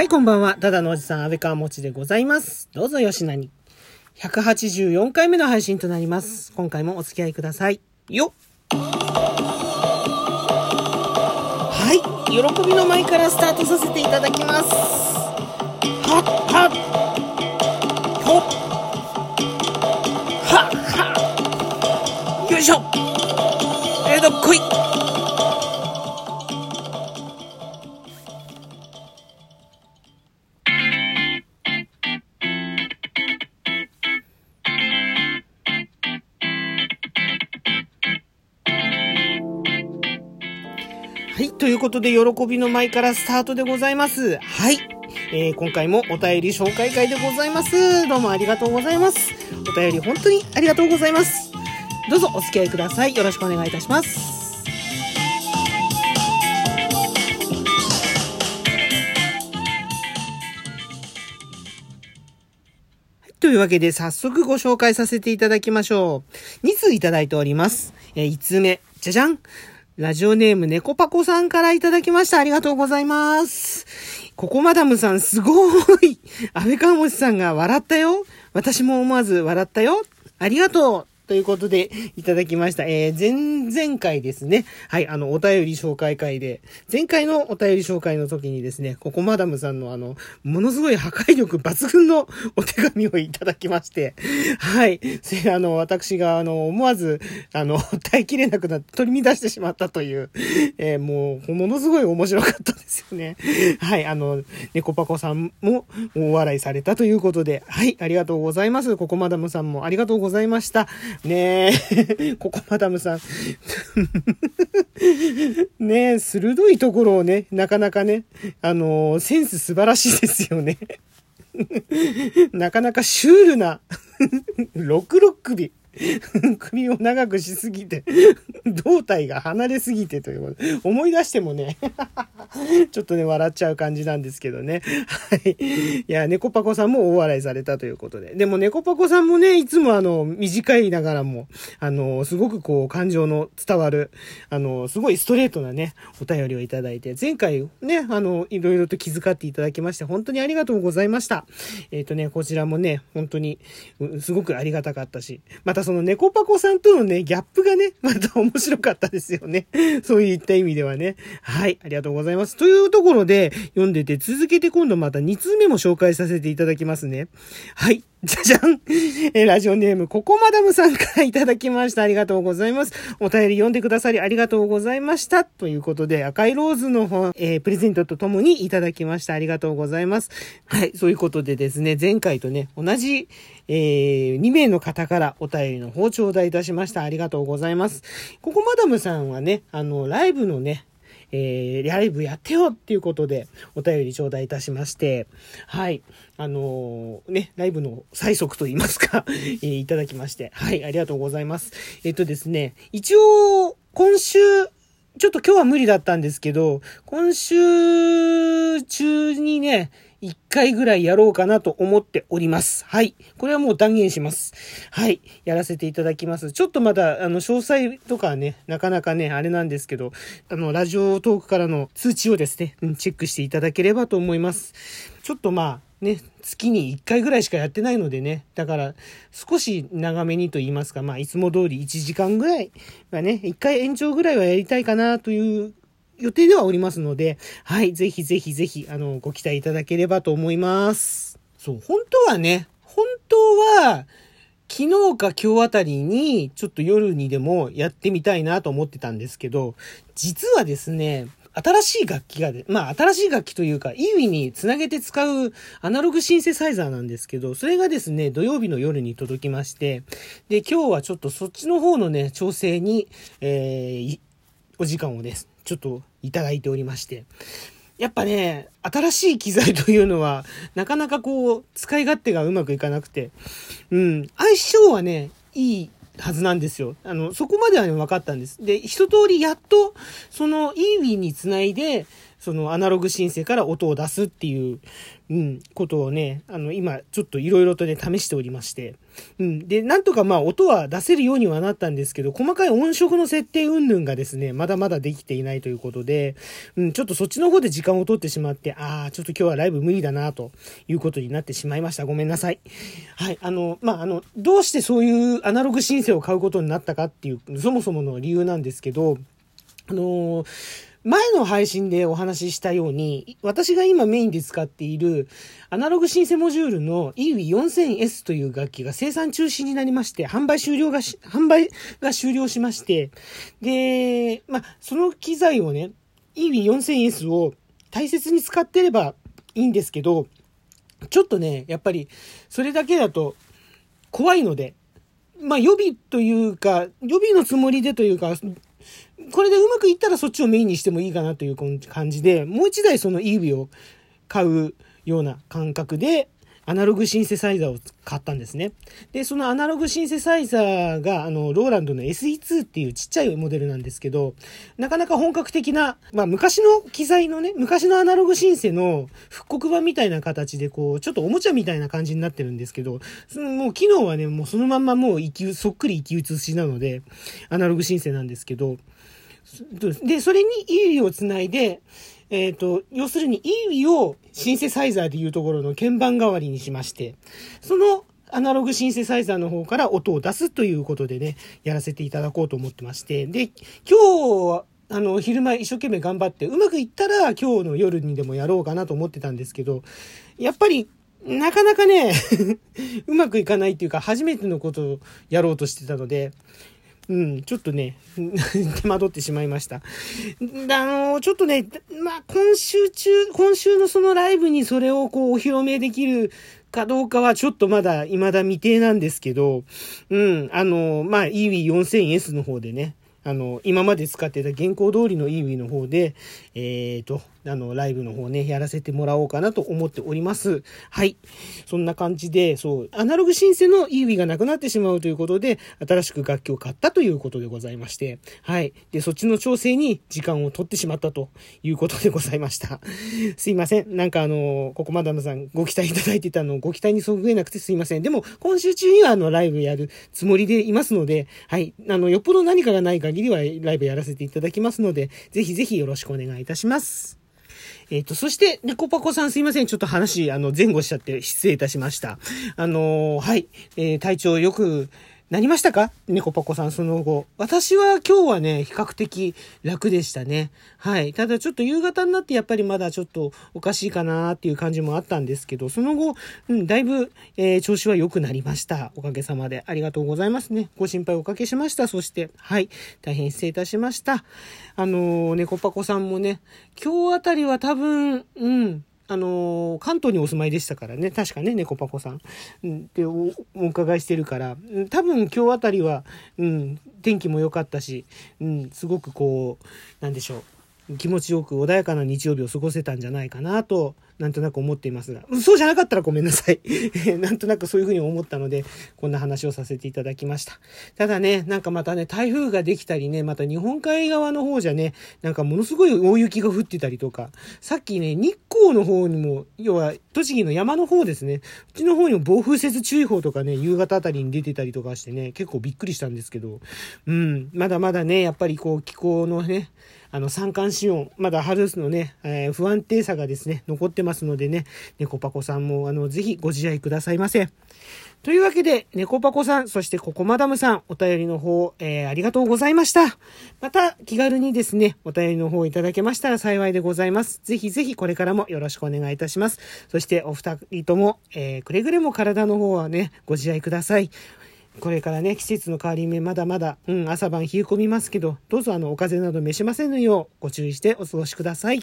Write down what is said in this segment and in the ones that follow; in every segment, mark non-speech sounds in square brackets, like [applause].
はい、こんばんは。ただのおじさん、安倍川餅でございます。どうぞよしなに。184回目の配信となります。今回もお付き合いください。よはい、喜びの舞からスタートさせていただきます。はっはっはい。ということで、喜びの舞からスタートでございます。はい。えー、今回もお便り紹介会でございます。どうもありがとうございます。お便り本当にありがとうございます。どうぞお付き合いください。よろしくお願いいたします。というわけで、早速ご紹介させていただきましょう。2通いただいております。えー、1通目、じゃじゃんラジオネーム猫パコさんからいただきました。ありがとうございます。ここマダムさんすごい。安倍川持さんが笑ったよ。私も思わず笑ったよ。ありがとう。ということで、いただきました。えー、前、前回ですね。はい、あの、お便り紹介会で、前回のお便り紹介の時にですね、ココマダムさんのあの、ものすごい破壊力抜群のお手紙をいただきまして、はい、それあの、私があの、思わず、あの、耐えきれなくなって取り乱してしまったという、えー、もう、ものすごい面白かったですよね。はい、あの、猫パコさんも大笑いされたということで、はい、ありがとうございます。ココマダムさんもありがとうございました。ねえ、[laughs] ココマダムさん。[laughs] ねえ、鋭いところをね、なかなかね、あのセンス素晴らしいですよね。[laughs] なかなかシュールな、ロクロッ首。首を長くしすぎて、胴体が離れすぎてという、思い出してもね、[laughs] ちょっとね、笑っちゃう感じなんですけどね。はい。いや、猫パコさんも大笑いされたということで。でも猫パコさんもね、いつもあの、短いながらも、あの、すごくこう、感情の伝わる、あの、すごいストレートなね、お便りをいただいて、前回ね、あの、いろいろと気遣っていただきまして、本当にありがとうございました。えっ、ー、とね、こちらもね、本当に、すごくありがたかったし、またその猫パコさんとのね、ギャップがね、また面白かったですよね。そういった意味ではね。はい、ありがとうございます。というところで、読んでて続けて今度また2通目も紹介させていただきますね。はい。[laughs] じゃじゃんえラジオネーム、ココマダムさんからいただきました。ありがとうございます。お便り読んでくださりありがとうございました。ということで、赤いローズの本、えー、プレゼントとともにいただきました。ありがとうございます。はい、そういうことでですね、前回とね、同じ、えー、2名の方からお便りの方頂戴いたしました。ありがとうございます。ココマダムさんはね、あの、ライブのね、えー、ライブやってよっていうことでお便り頂戴いたしまして、はい。あのー、ね、ライブの催促と言いますか、[laughs] えー、いただきまして、はい、ありがとうございます。えっとですね、一応、今週、ちょっと今日は無理だったんですけど、今週中にね、一回ぐらいやろうかなと思っております。はい。これはもう断言します。はい。やらせていただきます。ちょっとまだ、あの、詳細とかね、なかなかね、あれなんですけど、あの、ラジオトークからの通知をですね、チェックしていただければと思います。ちょっとまあ、ね、月に1回ぐらいしかやってないのでね、だから少し長めにと言いますか、まあいつも通り1時間ぐらいがね、1回延長ぐらいはやりたいかなという予定ではおりますので、はい、ぜひぜひぜひ、あの、ご期待いただければと思います。そう、本当はね、本当は、昨日か今日あたりに、ちょっと夜にでもやってみたいなと思ってたんですけど、実はですね、新しい楽器がで、まあ新しい楽器というか、イーウィにつなげて使うアナログシンセサイザーなんですけど、それがですね、土曜日の夜に届きまして、で、今日はちょっとそっちの方のね、調整に、えー、お時間をです。ちょっといただいておりまして。やっぱね、新しい機材というのは、なかなかこう、使い勝手がうまくいかなくて、うん、相性はね、いいはずなんですよ。あの、そこまではね、分かったんです。で、一通りやっと、その、イーウィにつないで、そのアナログシンセから音を出すっていう、うん、ことをね、あの、今、ちょっといろいろとね、試しておりまして。うん。で、なんとかまあ、音は出せるようにはなったんですけど、細かい音色の設定云々がですね、まだまだできていないということで、うん、ちょっとそっちの方で時間を取ってしまって、ああ、ちょっと今日はライブ無理だな、ということになってしまいました。ごめんなさい。はい。あの、まあ、あの、どうしてそういうアナログシンセを買うことになったかっていう、そもそもの理由なんですけど、あのー前の配信でお話ししたように、私が今メインで使っているアナログシンセモジュールの EWI4000S という楽器が生産中止になりまして、販売終了がし販売が終了しまして、で、まあ、その機材をね、EWI4000S を大切に使ってればいいんですけど、ちょっとね、やっぱり、それだけだと怖いので、まあ予備というか、予備のつもりでというか、これでうまくいったらそっちをメインにしてもいいかなという感じで、もう一台その EV を買うような感覚で、アナログシンセサイザーを買ったんですね。で、そのアナログシンセサイザーが、あの、ローランドの SE2 っていうちっちゃいモデルなんですけど、なかなか本格的な、まあ、昔の機材のね、昔のアナログシンセの復刻版みたいな形で、こう、ちょっとおもちゃみたいな感じになってるんですけど、そのもう機能はね、もうそのまんまもう生き、そっくり生き写しなので、アナログシンセなんですけど、で、それに EV をつないで、えっ、ー、と、要するに EV をシンセサイザーでいうところの鍵盤代わりにしまして、そのアナログシンセサイザーの方から音を出すということでね、やらせていただこうと思ってまして、で、今日は、あの、昼間一生懸命頑張って、うまくいったら今日の夜にでもやろうかなと思ってたんですけど、やっぱり、なかなかね [laughs] うまくいかないっていうか、初めてのことをやろうとしてたので、うん、ちょっとね、[laughs] 手間取ってしまいました。あの、ちょっとね、まあ、今週中、今週のそのライブにそれをこう、お披露目できるかどうかはちょっとまだ未だ未定なんですけど、うん、あの、まあ、EW4000S の方でね、あの、今まで使ってた原稿通りの EV の方で、えっ、ー、と、あの、ライブの方ね、やらせてもらおうかなと思っております。はい。そんな感じで、そう、アナログシンセの EV がなくなってしまうということで、新しく楽器を買ったということでございまして、はい。で、そっちの調整に時間を取ってしまったということでございました。[laughs] すいません。なんかあの、ここまでのさんご期待いただいてたのご期待にそぐえなくてすいません。でも、今週中にはあの、ライブやるつもりでいますので、はい。あの、よっぽど何かがない限りはライブやらせていただきますので、ぜひぜひよろしくお願いいたします。えっ、ー、と、そして、猫パコさんすいません。ちょっと話、あの、前後しちゃって失礼いたしました。あのー、はい。えー、体調よく、なりましたか？猫パコさん、その後。私は今日はね、比較的楽でしたね。はい。ただちょっと夕方になってやっぱりまだちょっとおかしいかなっていう感じもあったんですけど、その後、うん、だいぶ、えー、調子は良くなりました。おかげさまで。ありがとうございますね。ご心配おかけしました。そして、はい。大変失礼いたしました。あのー、猫パコさんもね、今日あたりは多分、うん、あのー、関東にお住まいでしたからね、確かね、猫パコさん。うん、でお、お伺いしてるから、多分今日あたりは、うん、天気も良かったし、うん、すごくこう、なんでしょう、気持ちよく穏やかな日曜日を過ごせたんじゃないかなとなんとなく思っていますが、そうじゃなかったらごめんなさい。[laughs] なんとなくそういうふうに思ったので、こんな話をさせていただきました。ただね、なんかまたね、台風ができたりね、また日本海側の方じゃね、なんかものすごい大雪が降ってたりとか、さっきね、日光の方にも、要は栃木の山の方ですね、うちの方にも暴風雪注意報とかね、夕方あたりに出てたりとかしてね、結構びっくりしたんですけど、うん、まだまだね、やっぱりこう気候のね、あの、三寒四温、まだ春のね、えー、不安定さがですね、残ってますのでね、猫パコさんも、あの、ぜひご自愛くださいませ。というわけで、猫パコさん、そしてココマダムさん、お便りの方、えー、ありがとうございました。また、気軽にですね、お便りの方いただけましたら幸いでございます。ぜひぜひこれからもよろしくお願いいたします。そして、お二人とも、えー、くれぐれも体の方はね、ご自愛ください。これからね、季節の変わり目、まだまだ、うん、朝晩冷え込みますけど、どうぞあの、お風邪など召しませぬよう、ご注意してお過ごしください。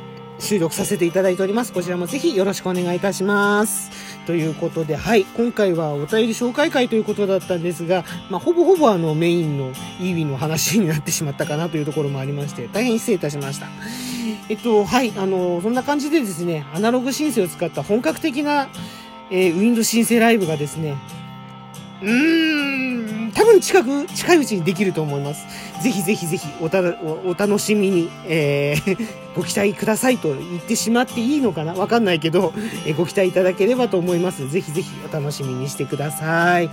収録させていただいております。こちらもぜひよろしくお願いいたします。ということで、はい、今回はお便り紹介会ということだったんですが、まあ、ほぼほぼあのメインのイービーの話になってしまったかなというところもありまして、大変失礼いたしました。えっと、はい、あの、そんな感じでですね、アナログシンセを使った本格的な、えーウィンドシンセライブがですね、うーん、多分近く、近いうちにできると思います。ぜひぜひぜひおたおお楽しみに、えー [laughs] ご期待くださいと言ってしまっていいのかな？わかんないけど、えーご期待いただければと思います。ぜひぜひお楽しみにしてください。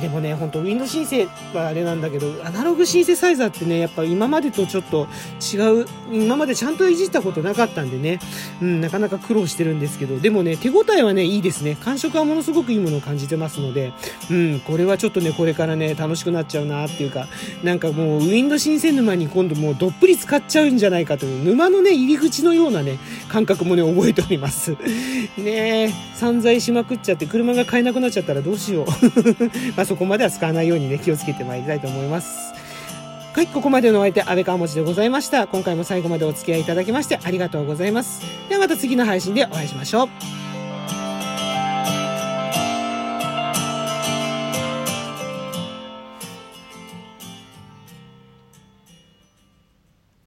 でもね、本当ウィンドシンセはあれなんだけど、アナログシンセサイザーってね、やっぱ今までとちょっと違う、今までちゃんといじったことなかったんでね、うん、なかなか苦労してるんですけど、でもね、手応えはね、いいですね。感触はものすごくいいものを感じてますので、うん、これはちょっとね、これからね、楽しくなっちゃうなっていうか、なんかもう、ウィンドシンセ沼に今度もうどっぷり使っちゃうんじゃないかという、沼のね、入り口のようなね、感覚もね、覚えております。[laughs] ねえ、散財しまくっちゃって、車が買えなくなっちゃったらどうしよう。[laughs] まあそこまでは使わないようにね、気をつけてまいりたいと思います。はい、ここまでのお相手、安倍川持でございました。今回も最後までお付き合いいただきましてありがとうございます。ではまた次の配信でお会いしましょう。